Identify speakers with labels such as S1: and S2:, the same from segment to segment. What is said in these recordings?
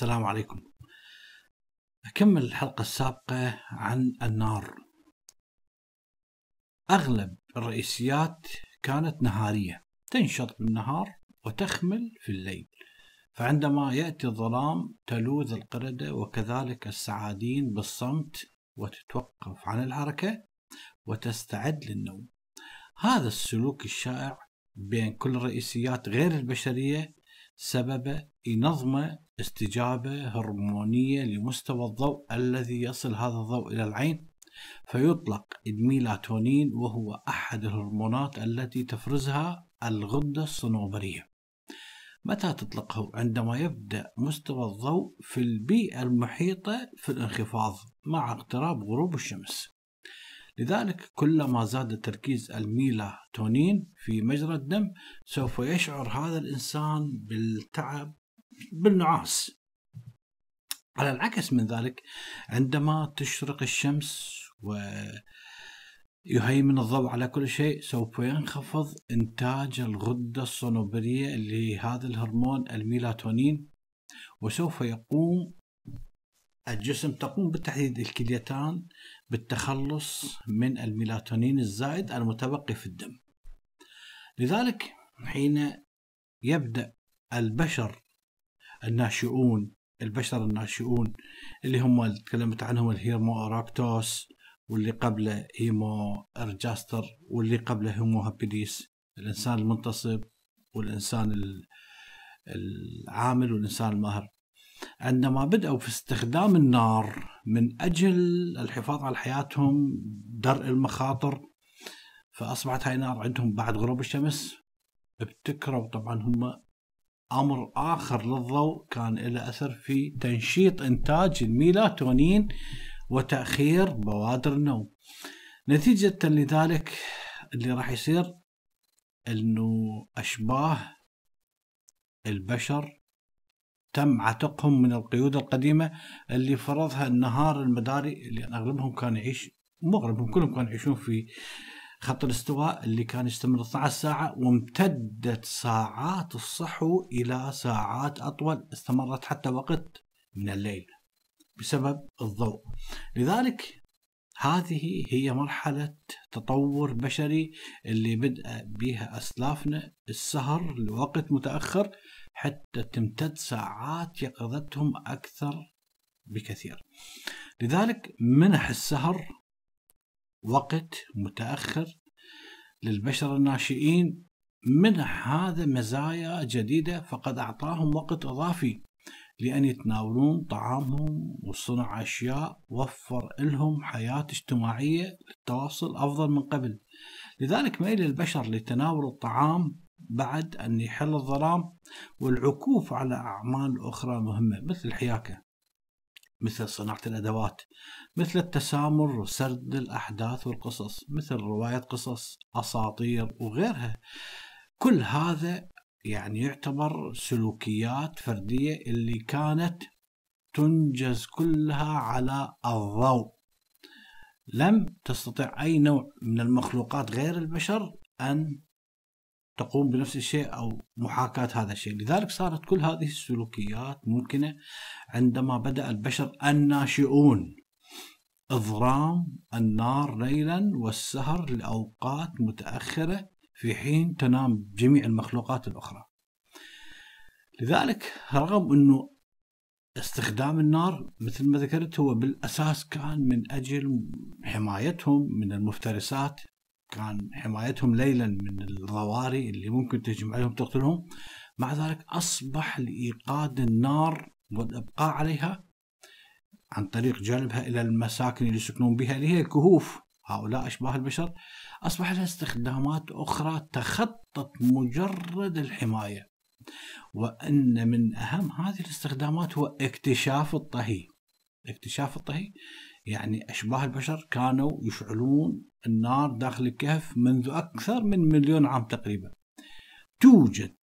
S1: السلام عليكم. أكمل الحلقة السابقة عن النار. أغلب الرئيسيات كانت نهارية تنشط بالنهار وتخمل في الليل فعندما يأتي الظلام تلوذ القردة وكذلك السعادين بالصمت وتتوقف عن الحركة وتستعد للنوم. هذا السلوك الشائع بين كل الرئيسيات غير البشرية سبب ينظم استجابة هرمونية لمستوى الضوء الذي يصل هذا الضوء إلى العين. فيطلق الميلاتونين وهو أحد الهرمونات التي تفرزها الغدة الصنوبرية. متى تطلقه؟ عندما يبدأ مستوى الضوء في البيئة المحيطة في الانخفاض مع اقتراب غروب الشمس. لذلك كلما زاد تركيز الميلاتونين في مجرى الدم سوف يشعر هذا الإنسان بالتعب بالنعاس. على العكس من ذلك عندما تشرق الشمس ويهيمن الضوء على كل شيء سوف ينخفض إنتاج الغدة الصنوبرية لهذا الهرمون الميلاتونين وسوف يقوم الجسم تقوم بالتحديد الكليتان بالتخلص من الميلاتونين الزائد المتبقي في الدم. لذلك حين يبدأ البشر الناشئون البشر الناشئون اللي هم تكلمت عنهم ال Homo erectus واللي قبله Homo ergaster واللي قبله Homo habilis الإنسان المنتصب والإنسان العامل والإنسان الماهر عندما بدأوا في استخدام النار من أجل الحفاظ على حياتهم درء المخاطر فأصبحت هاي النار عندهم بعد غروب الشمس. ابتكروا طبعا هم أمر آخر للضوء كان له أثر في تنشيط إنتاج الميلاتونين وتأخير بوادر النوم. نتيجة لذلك اللي راح يصير أنه أشباه البشر تم عتقهم من القيود القديمة اللي فرضها النهار المداري اللي أغلبهم كان يعيش مو أغلبهم كلهم كانوا يعيشون في خط الاستواء اللي كان يستمر 12 ساعة وامتدت ساعات الصحو إلى ساعات أطول استمرت حتى وقت من الليل بسبب الضوء. لذلك هذه هي مرحلة تطور بشري اللي بدأ بها أسلافنا السهر لوقت متأخر حتى تمتد ساعات يقظتهم أكثر بكثير. لذلك منح السهر وقت متأخر للبشر الناشئين منح هذا مزايا جديدة فقد أعطاهم وقت إضافي لأن يتناولون طعامهم وصنع أشياء وفر لهم حياة اجتماعية للتواصل أفضل من قبل. لذلك ميل البشر لتناول الطعام بعد أن يحل الظلام والعكوف على أعمال أخرى مهمة مثل الحياكة مثل صناعة الأدوات مثل التسامر وسرد الأحداث والقصص مثل رواية قصص أساطير وغيرها. كل هذا يعني يعتبر سلوكيات فردية اللي كانت تنجز كلها على الضوء. لم تستطع أي نوع من المخلوقات غير البشر أن تقوم بنفس الشيء أو محاكاة هذا الشيء. لذلك صارت كل هذه السلوكيات ممكنة عندما بدأ البشر الناشئون. إضرام النار ليلا والسهر لأوقات متأخرة في حين تنام جميع المخلوقات الأخرى. لذلك رغم أنه استخدام النار مثل ما ذكرت هو بالأساس كان من أجل حمايتهم من المفترسات كان حمايتهم ليلا من الضواري اللي ممكن تهجم عليهم تقتلهم. مع ذلك أصبح لإيقاد النار والإبقاء عليها عن طريق جلبها إلى المساكن اللي يسكنون بها اللي هي الكهوف هؤلاء أشباه البشر. أصبح لها استخدامات أخرى تخطت مجرد الحماية. وأن من أهم هذه الاستخدامات هو اكتشاف الطهي. اكتشاف الطهي. يعني أشباه البشر كانوا يشعلون النار داخل الكهف منذ أكثر من مليون عام تقريبا. توجد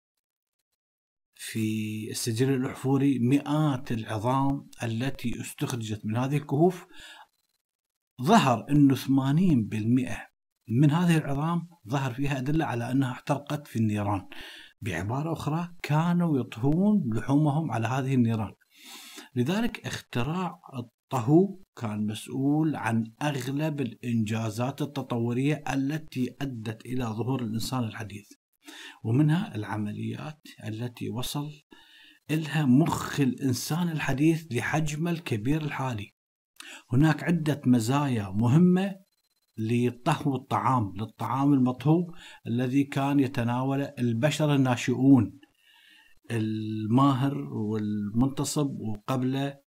S1: في السجل الأحفوري مئات العظام التي استخرجت من هذه الكهوف. ظهر أنه 80% من هذه العظام ظهر فيها أدلة على أنها احترقت في النيران. بعبارة أخرى كانوا يطهون لحومهم على هذه النيران. لذلك اختراع الطهو كان مسؤول عن أغلب الإنجازات التطورية التي أدت إلى ظهور الإنسان الحديث ومنها العمليات التي وصل إلها مخ الإنسان الحديث لحجمه الكبير الحالي. هناك عدة مزايا مهمة لطهو الطعام للطعام المطهو الذي كان يتناوله البشر الناشئون الماهر والمنتصب وقبله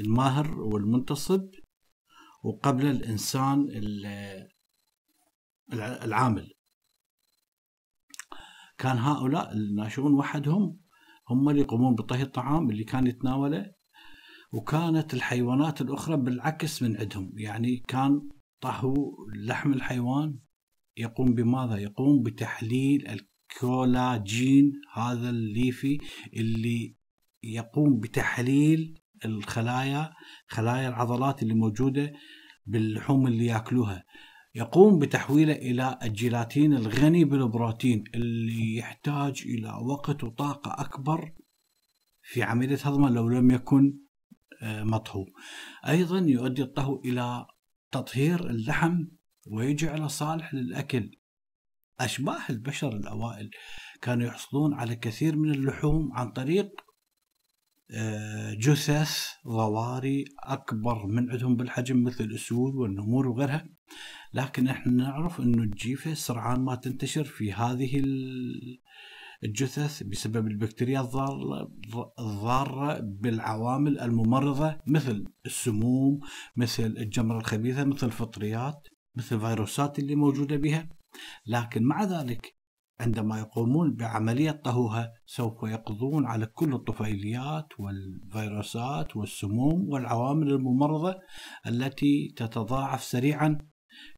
S1: الماهر والمنتصب وقبل الإنسان العامل كان هؤلاء الناشئون وحدهم هم اللي يقومون بطهي الطعام اللي كان يتناوله وكانت الحيوانات الأخرى بالعكس من عندهم يعني كان طهو لحم الحيوان يقوم بماذا؟ يقوم بتحليل الكولاجين هذا الليفي اللي يقوم بتحليل الخلايا خلايا العضلات اللي موجودة باللحوم اللي ياكلوها. يقوم بتحويله إلى الجيلاتين الغني بالبروتين اللي يحتاج إلى وقت وطاقة أكبر في عملية هضمه لو لم يكن آه، مطهو أيضا يؤدي الطهو إلى تطهير اللحم ويجعله صالح للأكل. أشباه البشر الأوائل كانوا يحصلون على كثير من اللحوم عن طريق آه، جثث ضواري أكبر من عندهم بالحجم مثل الأسود والنمور وغيرها. لكن إحنا نعرف إنه الجيفة سرعان ما تنتشر في هذه الجثث بسبب البكتيريا الضارة بالعوامل الممرضة مثل السموم مثل الجمرة الخبيثة مثل الفطريات مثل الفيروسات اللي موجودة بها. لكن مع ذلك عندما يقومون بعملية طهوها سوف يقضون على كل الطفيليات والفيروسات والسموم والعوامل الممرضة التي تتضاعف سريعا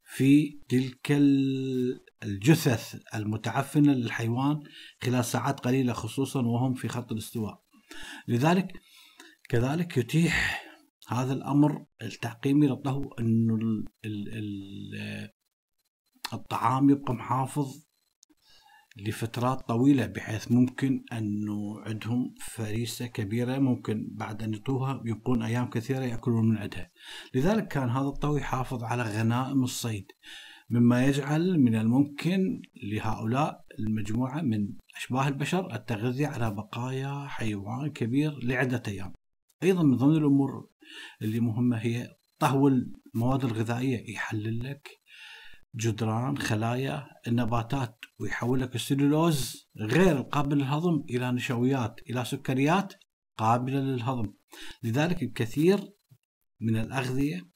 S1: في تلك الجثث المتعفنة للحيوان خلال ساعات قليلة خصوصا وهم في خط الاستواء. لذلك كذلك يتيح هذا الأمر التعقيمي للطهو أنه الطعام يبقى محافظ لفترات طويلة بحيث ممكن أنه عندهم فريسة كبيرة ممكن بعد أن يطوها يبقون أيام كثيرة يأكلون من عندها. لذلك كان هذا الطو يحافظ على غنائم الصيد مما يجعل من الممكن لهؤلاء المجموعة من أشباه البشر التغذية على بقايا حيوان كبير لعدة أيام. أيضا من ضمن الأمور اللي مهمة هي طهو المواد الغذائية يحلل لك جدران خلايا النباتات ويحول لك السلولوز غير قابل للهضم إلى نشويات إلى سكريات قابلة للهضم. لذلك الكثير من الأغذية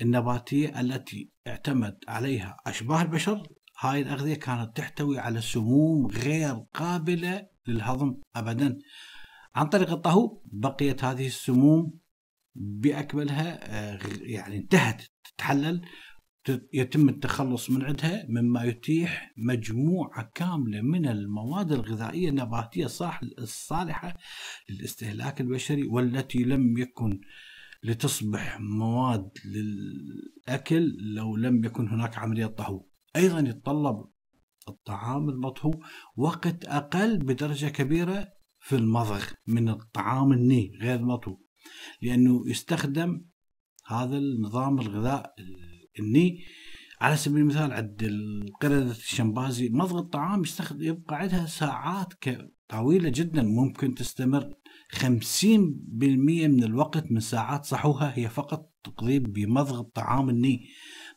S1: النباتية التي اعتمد عليها أشباه البشر هاي الأغذية كانت تحتوي على سموم غير قابلة للهضم ابدا. عن طريق الطهو بقيت هذه السموم بأكملها آه، يعني انتهت تتحلل. يتم التخلص من عندها مما يتيح مجموعة كاملة من المواد الغذائية النباتية الصالحة للاستهلاك البشري والتي لم يكن لتصبح مواد للأكل لو لم يكن هناك عملية طهو. أيضا يتطلب الطعام المطهو وقت أقل بدرجة كبيرة في المضغ من الطعام الني غير المطهو لأنه يستخدم هذا النظام الغذاء إني على سبيل المثال عند القردة الشمبازي مضغ الطعام يستخدم يبقى عندها ساعات طويلة جدا ممكن تستمر 50% من الوقت من ساعات. صحوها هي فقط تقضي بمضغ الطعام الني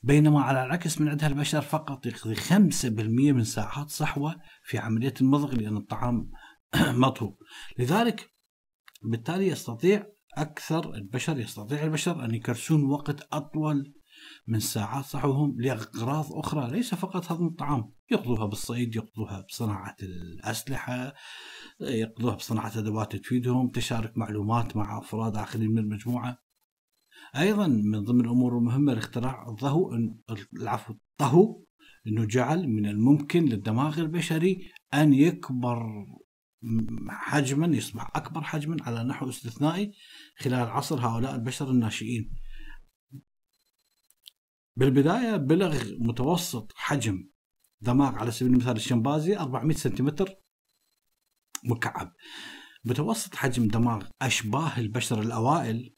S1: بينما على العكس من عندها البشر فقط يقضي 5% من ساعات صحوة في عملية المضغ لأن الطعام مطهو. لذلك بالتالي يستطيع أكثر البشر يستطيع البشر أن يكرسون وقت أطول من ساعات صحوهم لأغراض أخرى ليس فقط هضم الطعام. يقضوها بالصيد يقضوها بصناعة الأسلحة يقضوها بصناعة أدوات تفيدهم تشارك معلومات مع أفراد آخرين من المجموعة. أيضا من ضمن الأمور المهمة لاختراع الضهو العفو الطهو أنه جعل من الممكن للدماغ البشري أن يكبر حجما يصبح أكبر حجما على نحو استثنائي خلال عصر هؤلاء البشر الناشئين. بالبداية بلغ متوسط حجم دماغ على سبيل المثال الشمبازي 400 سنتيمتر مكعب. متوسط حجم دماغ أشباه البشر الأوائل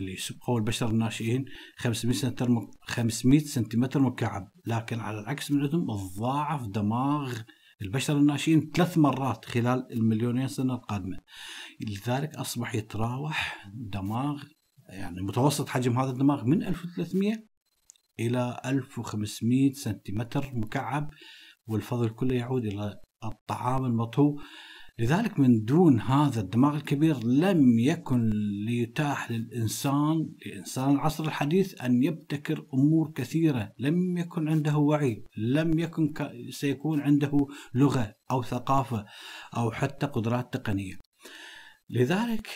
S1: اللي سبقوا البشر الناشئين 500 سنتيمتر 500 سنتيمتر مكعب. لكن على العكس من عندهم تضاعف دماغ البشر الناشئين ثلاث مرات خلال المليونين سنة القادمة. لذلك أصبح يتراوح دماغ يعني متوسط حجم هذا الدماغ من 1300 إلى 1500 سنتيمتر مكعب والفضل كله يعود إلى الطعام المطهو. لذلك من دون هذا الدماغ الكبير لم يكن ليتاح للإنسان لإنسان العصر الحديث أن يبتكر أمور كثيرة. لم يكن عنده وعي لم يكن سيكون عنده لغة أو ثقافة أو حتى قدرات تقنية. لذلك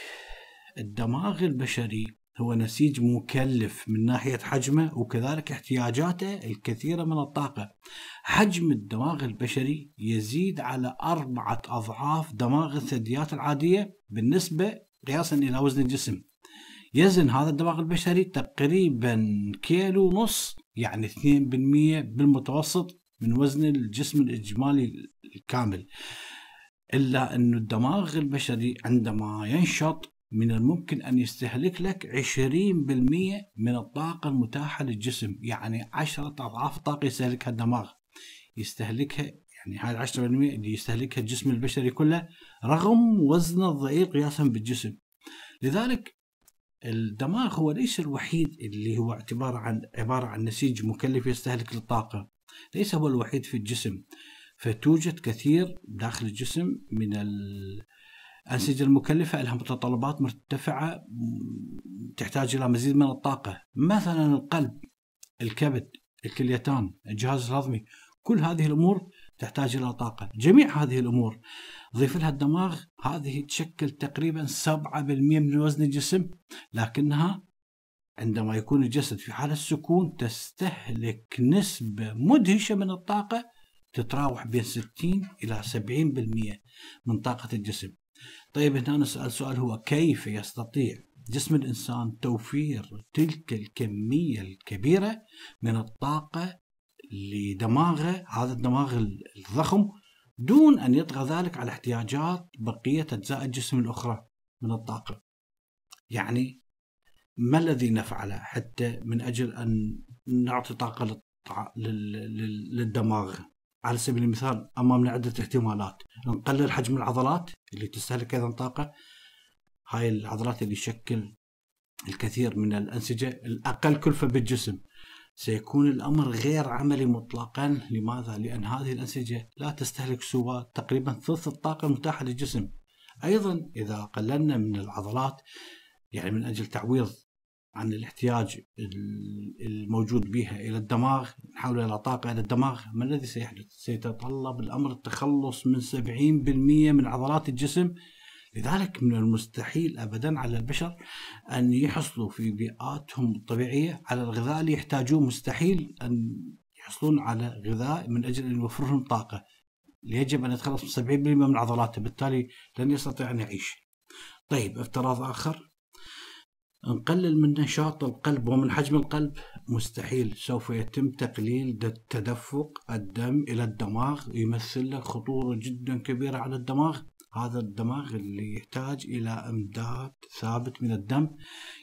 S1: الدماغ البشري هو نسيج مكلف من ناحية حجمه وكذلك احتياجاته الكثيرة من الطاقة. حجم الدماغ البشري يزيد على أربعة أضعاف دماغ الثدييات العادية بالنسبة قياسا إلى وزن الجسم. يزن هذا الدماغ البشري تقريبا كيلو ونص يعني 2% بالمتوسط من وزن الجسم الإجمالي الكامل. إلا أن الدماغ البشري عندما ينشط من الممكن أن يستهلك لك 20% من الطاقة المتاحة للجسم يعني 10 أضعاف الطاقة يستهلكها الدماغ. يستهلكها يعني هاي 10% اللي يستهلكها الجسم البشري كله رغم وزنه الضئيل قياسا بالجسم. لذلك الدماغ هو ليس الوحيد اللي هو اعتبار عن عبارة عن نسيج مكلف يستهلك الطاقة ليس هو الوحيد في الجسم. فتوجد كثير داخل الجسم من الأنسجة المكلفة لها متطلبات مرتفعة تحتاج إلى مزيد من الطاقة. مثلا القلب الكبد الكليتان الجهاز الهضمي كل هذه الأمور تحتاج إلى طاقة. جميع هذه الأمور ضيف لها الدماغ هذه تشكل تقريبا 7% من وزن الجسم لكنها عندما يكون الجسد في حالة سكون تستهلك نسبة مدهشة من الطاقة تتراوح بين 60 إلى 70% من طاقة الجسم. طيب هنا نسأل سؤال هو كيف يستطيع جسم الإنسان توفير تلك الكمية الكبيرة من الطاقة لدماغه هذا الدماغ الضخم دون أن يطغى ذلك على احتياجات بقية أجزاء الجسم الأخرى من الطاقة؟ يعني ما الذي نفعله حتى من أجل أن نعطي طاقة للدماغ؟ على سبيل المثال أمامنا عدة احتمالات نقلل حجم العضلات اللي تستهلك أيضا طاقة. هاي العضلات اللي تشكل الكثير من الأنسجة الأقل كلفة بالجسم. سيكون الأمر غير عملي مطلقا. لماذا؟ لأن هذه الأنسجة لا تستهلك سوى تقريبا ثلث الطاقة المتاحة للجسم. أيضا إذا قللنا من العضلات يعني من أجل تعويض عن الاحتياج الموجود بها إلى الدماغ نحول إلى طاقة إلى الدماغ. ما الذي سيحدث؟ سيتطلب الأمر؟ التخلص من 70% من عضلات الجسم. لذلك من المستحيل ابدا على البشر أن يحصلوا في بيئاتهم الطبيعية على الغذاء اللي يحتاجوه. مستحيل أن يحصلون على غذاء من أجل أن يوفر لهم طاقة. يجب أن يتخلص من 70% من عضلاته بالتالي لن يستطيع أن يعيش. طيب افتراض آخر. نقلل من نشاط القلب ومن حجم القلب؟ مستحيل. سوف يتم تقليل تدفق الدم إلى الدماغ يمثل له خطورة جدا كبيرة على الدماغ. هذا الدماغ اللي يحتاج إلى إمداد ثابت من الدم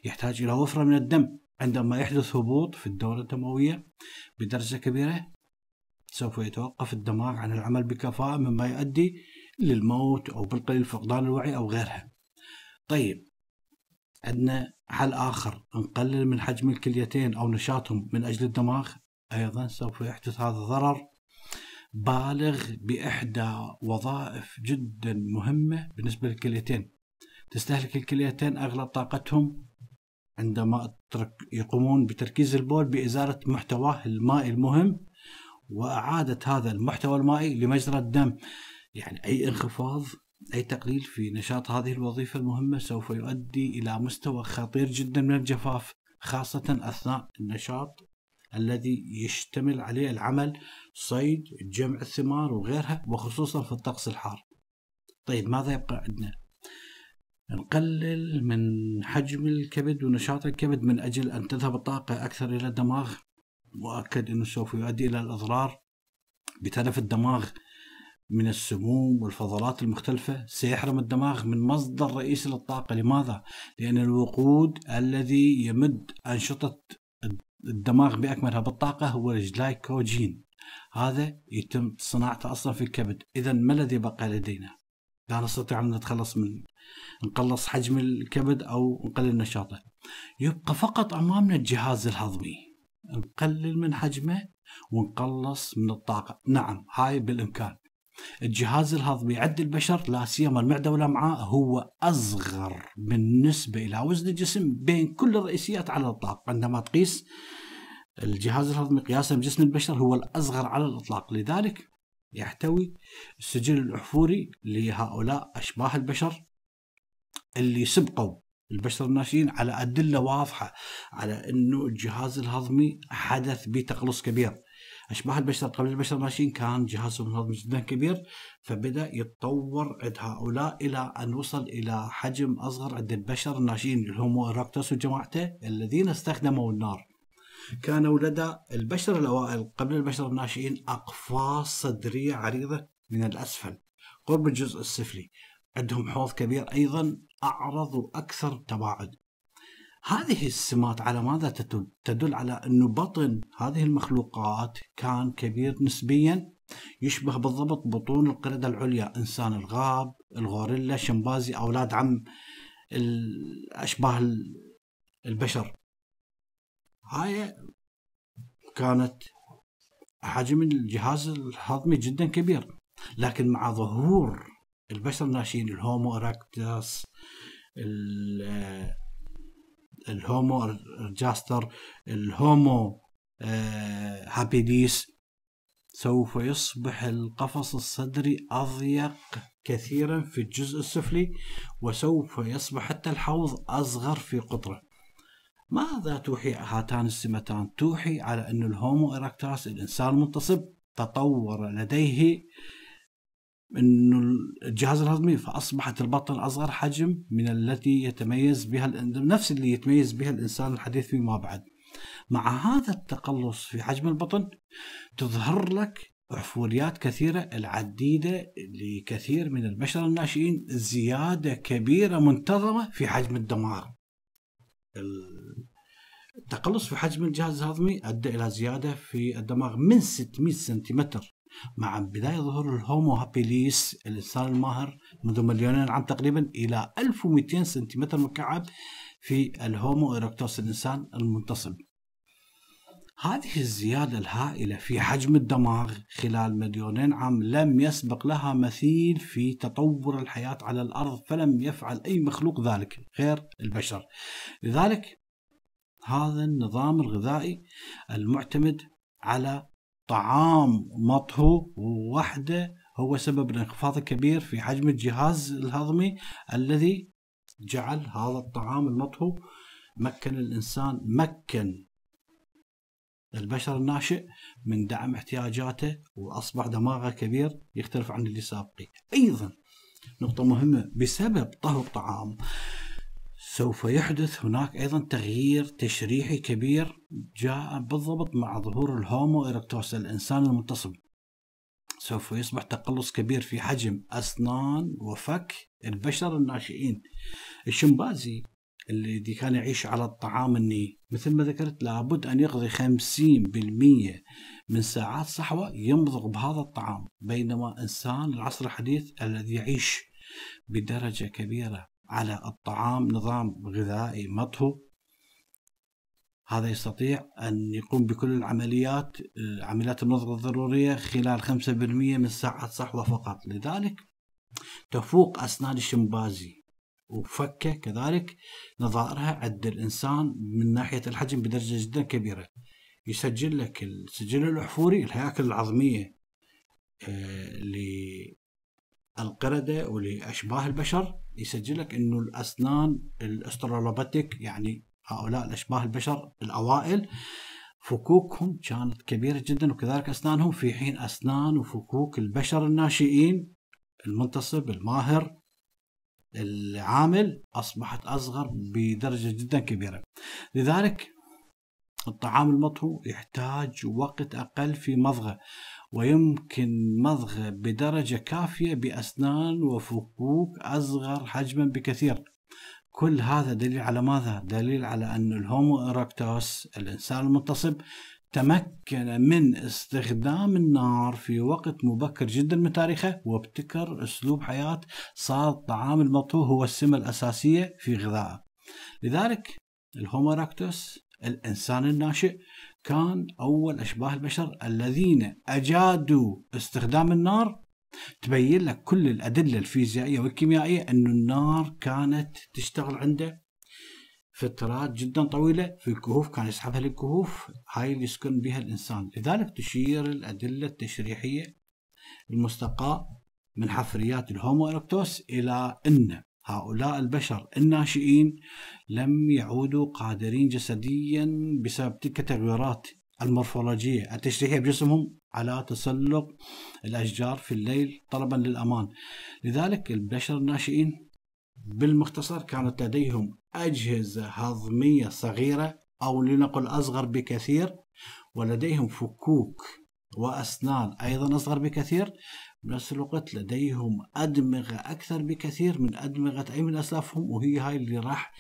S1: يحتاج إلى وفرة من الدم. عندما يحدث هبوط في الدورة الدموية بدرجة كبيرة سوف يتوقف الدماغ عن العمل بكفاءة مما يؤدي للموت أو بالقليل فقدان الوعي أو غيرها. طيب عندنا حل آخر نقلل من حجم الكليتين أو نشاطهم من أجل الدماغ أيضا سوف يحدث هذا الضرر بالغ بإحدى وظائف جدا مهمة بالنسبة للكليتين. تستهلك الكليتين أغلب طاقتهم عندما يقومون بتركيز البول بإزالة محتواه المائي المهم وإعادة هذا المحتوى المائي لمجرى الدم. يعني أي انخفاض أي تقليل في نشاط هذه الوظيفة المهمة سوف يؤدي إلى مستوى خطير جدا من الجفاف خاصة أثناء النشاط الذي يشتمل عليه العمل صيد جمع الثمار وغيرها وخصوصا في الطقس الحار. طيب ماذا يبقى عندنا؟ نقلل من حجم الكبد ونشاط الكبد من أجل أن تذهب الطاقة أكثر إلى الدماغ مؤكد أنه سوف يؤدي إلى الأضرار بتلف الدماغ من السموم والفضلات المختلفة سيحرم الدماغ من مصدر رئيسي للطاقة. لماذا؟ لأن الوقود الذي يمد أنشطة الدماغ بأكملها بالطاقة هو الجلايكوجين. هذا يتم صناعته أصلا في الكبد. إذا ما الذي بقى لدينا؟ لا نستطيع أن نتخلص من نقلص حجم الكبد أو نقلل نشاطه. يبقى فقط أمامنا الجهاز الهضمي. نقلل من حجمه ونقلص من الطاقة. نعم هاي بالإمكان. الجهاز الهضمي عند البشر لا سيما المعدة والأمعاء هو أصغر بالنسبة إلى وزن الجسم بين كل الرئيسيات على الإطلاق. عندما تقيس الجهاز الهضمي قياسا بجسم البشر هو الأصغر على الإطلاق. لذلك يحتوي السجل الأحفوري لهؤلاء أشباه البشر اللي سبقوا البشر الناشئين على أدلة واضحة على أنه الجهاز الهضمي حدث بتقلص كبير. أشباه البشر قبل البشر الناشئين كان جهازهم الهضمي جدا كبير فبدأ يتطور عند هؤلاء إلى أن وصل إلى حجم أصغر عند البشر الناشئين الهومو إراكتوس وجماعته الذين استخدموا النار. كانوا لدى البشر الأوائل قبل البشر الناشئين أقفاص صدرية عريضة من الأسفل قرب الجزء السفلي. عندهم حوض كبير أيضا أعرض وأكثر تباعد. هذه السمات على ماذا تدل؟ تدل على أن بطن هذه المخلوقات كان كبير نسبيا يشبه بالضبط بطون القردة العليا إنسان الغاب الغوريلا شمبازي أولاد عم أشباه البشر هاي كانت حجم الجهاز الهضمي جدا كبير لكن مع ظهور البشر الناشئين ال Homo erectus ال Homo ergaster ال Homo habilis سوف يصبح القفص الصدري أضيق كثيرا في الجزء السفلي وسوف يصبح حتى الحوض أصغر في قطره ماذا توحي هاتان السمتان؟ توحي على أن الهومو إراكتاس الإنسان المنتصب تطور لديه إنه الجهاز الهضمي فأصبحت البطن أصغر حجم من التي يتميز بها نفس اللي يتميز بها الإنسان الحديث فيما بعد. مع هذا التقلص في حجم البطن تظهر لك أحفوريات كثيرة العديدة لكثير من البشر الناشئين زيادة كبيرة منتظمة في حجم الدماغ التقلص في حجم الجهاز الهضمي أدى إلى زيادة في الدماغ من 600 سنتيمتر مع بداية ظهور ال Homo habilis الإنسان الماهر منذ مليونين عام تقريبا إلى 1200 سنتيمتر مكعب في ال Homo erectus الإنسان المنتصب. هذه الزيادة الهائلة في حجم الدماغ خلال مليونين عام لم يسبق لها مثيل في تطور الحياة على الأرض فلم يفعل أي مخلوق ذلك غير البشر. لذلك هذا النظام الغذائي المعتمد على طعام مطهو وحده هو سبب الانخفاض الكبير في حجم الجهاز الهضمي الذي جعل هذا الطعام المطهو مكن الإنسان مكن البشر الناشئ من دعم احتياجاته وأصبح دماغه كبير يختلف عن اللي سابقه أيضا نقطة مهمة بسبب طهو الطعام سوف يحدث هناك أيضا تغيير تشريحي كبير جاء بالضبط مع ظهور الهومو إيركتوس الإنسان المنتصب. سوف يصبح تقلص كبير في حجم أسنان وفك البشر الناشئين. الشمبازي اللي كان يعيش على الطعام الني مثل ما ذكرت لابد أن يقضي 50% من ساعات صحوة يمضغ بهذا الطعام بينما إنسان العصر الحديث الذي يعيش بدرجة كبيرة. على الطعام نظام غذائي مطهو. هذا يستطيع أن يقوم بكل العمليات عمليات المضغ الضرورية خلال 5% من ساعات صحوة فقط. لذلك تفوق أسنان الشمبازي. وفكه كذلك نظائرها عند الإنسان من ناحية الحجم بدرجة جدا كبيرة. يسجل لك السجل الأحفوري الهياكل العظمية آه، للقردة ولأشباه البشر يسجل لك إنه الأسنان الأسترولوباتيك يعني هؤلاء الأشباه البشر الأوائل فكوكهم كانت كبيرة جدا وكذلك أسنانهم في حين أسنان وفكوك البشر الناشئين المنتصب الماهر العامل أصبحت أصغر بدرجة جدا كبيرة. لذلك الطعام المطهو يحتاج وقت أقل في مضغه ويمكن مضغه بدرجة كافية بأسنان وفكوك أصغر حجما بكثير كل هذا دليل على ماذا؟ دليل على أن الهومو إيركتوس الإنسان المنتصب تمكن من استخدام النار في وقت مبكر جدا من تاريخه وابتكر أسلوب حياة صار الطعام المطهو هو السمة الأساسية في غذائه. لذلك الهومو الإنسان الناشئ كان أول أشباه البشر الذين أجادوا استخدام النار. تبين لك كل الأدلة الفيزيائية والكيميائية أن النار كانت تشتغل عنده فترات جدا طويلة في الكهوف كان يسحبها للكهوف هاي اللي يسكن بها الإنسان. لذلك تشير الأدلة التشريحية المستقاة من حفريات الهومو إلى ان هؤلاء البشر الناشئين لم يعودوا قادرين جسديا بسبب تلك التغيرات المورفولوجية. التشريحية بجسمهم على تسلق الأشجار في الليل طلبا للأمان. لذلك البشر الناشئين بالمختصر كانت لديهم أجهزة هضمية صغيرة أو لنقل أصغر بكثير ولديهم فكوك وأسنان أيضا أصغر بكثير بنفس الوقت لديهم أدمغة أكثر بكثير من أدمغة أي من أسلافهم وهي هاي اللي راح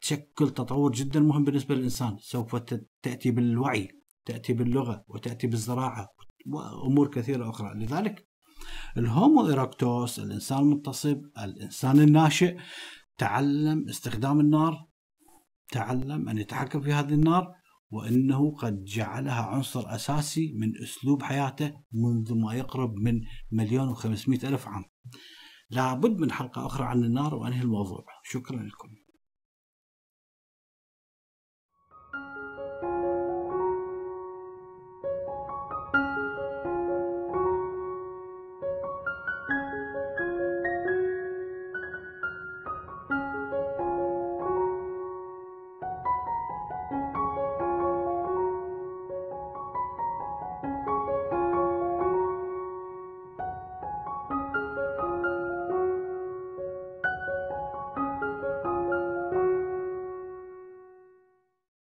S1: تشكل تطور جدا مهم بالنسبة للإنسان. سوف تأتي بالوعي تأتي باللغة وتأتي بالزراعة وأمور كثيرة أخرى. لذلك الهومو إيركتوس الإنسان المتصب الإنسان الناشئ تعلم استخدام النار تعلم أن يتحكم في هذه النار وأنه قد جعلها عنصر أساسي من أسلوب حياته منذ ما يقرب من مليون وخمسمائة ألف عام. لابد من حلقة أخرى عن النار وأنهي الموضوع. شكرا لكم.